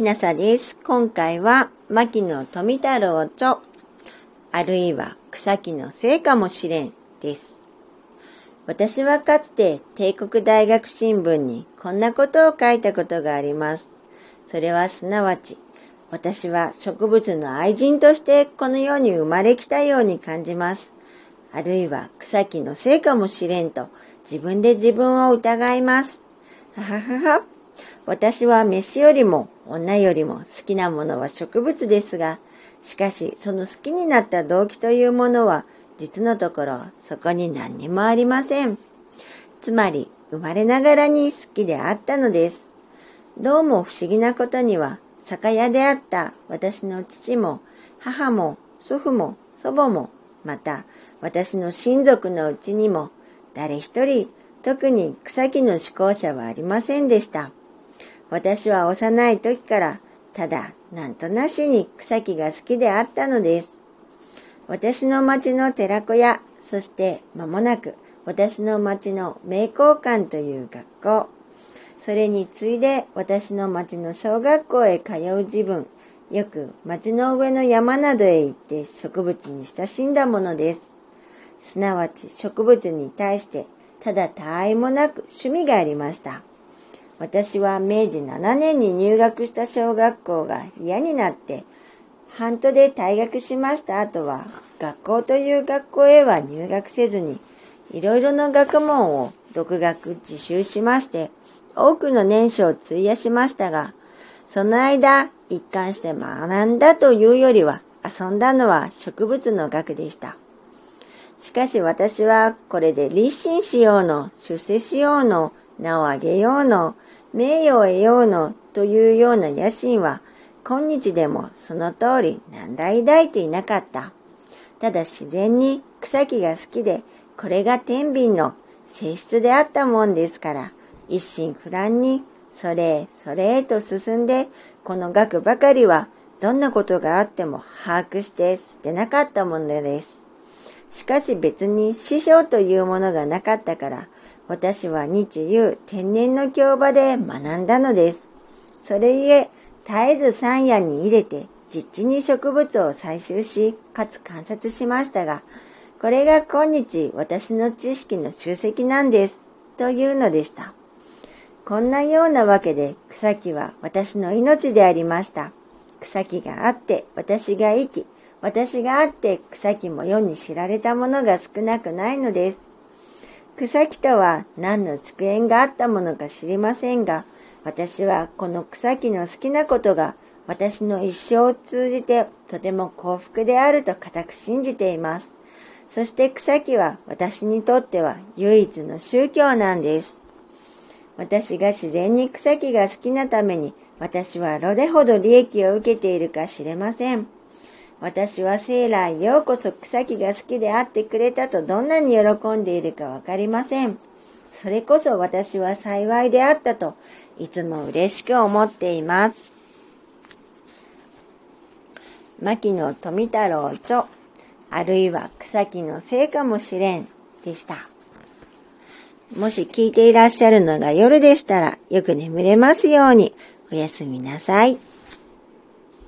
ひなさです。今回は、牧野富太郎著、あるいは草木のせいかもしれんです。私はかつて帝国大学新聞にこんなことを書いたことがあります。それはすなわち、私は植物の愛人としてこの世に生まれきたように感じます。あるいは草木のせいかもしれんと自分で自分を疑います。はははは。私は飯よりも女よりも好きなものは植物ですが、しかしその好きになった動機というものは実のところそこに何にもありません。つまり生まれながらに好きであったのです。どうも不思議なことには酒屋であった私の父も母も祖父も祖母もまた私の親族のうちにも誰一人特に草木の思考者はありませんでした。私は幼い時からただなんとなしに草木が好きであったのです。私の町の寺子屋、そして間もなく私の町の名工館という学校、それに次いで私の町の小学校へ通う自分、よく町の上の山などへ行って植物に親しんだものです。すなわち植物に対してただ他愛もなく趣味がありました。私は明治7年に入学した小学校が嫌になって半途で退学しました後は、学校という学校へは入学せずに、いろいろな学問を独学自習しまして、多くの年少を費やしましたが、その間、一貫して学んだというよりは、遊んだのは植物の学でした。しかし私はこれで立身しようの、出世しようの、名を上げようの、名誉を得ようのというような野心は今日でもその通り何ら抱いていなかった。ただ自然に草木が好きで、これが天秤の性質であったもんですから、一心不乱に、それへそれへと進んで、この学ばかりはどんなことがあっても把握して捨てなかったものです。しかし別に師匠というものがなかったから、私は日夕天然の教場で学んだのです。それゆえ、絶えず山野に入れて実地に植物を採集し、かつ観察しましたが、これが今日私の知識の集積なんです、というのでした。こんなようなわけで草木は私の命でありました。草木があって私が生き、私があって草木も世に知られたものが少なくないのです。草木とは何の祝宴があったものか知りませんが、私はこの草木の好きなことが私の一生を通じてとても幸福であると固く信じています。そして草木は私にとっては唯一の宗教なんです。私が自然に草木が好きなために私はどれほど利益を受けているか知れません。私は生来ようこそ草木が好きであってくれたとどんなに喜んでいるかわかりません。それこそ私は幸いであったといつも嬉しく思っています。牧野富太郎著、あるいは草木のせいかもしれんでした。もし聞いていらっしゃるのが夜でしたらよく眠れますようにおやすみなさい。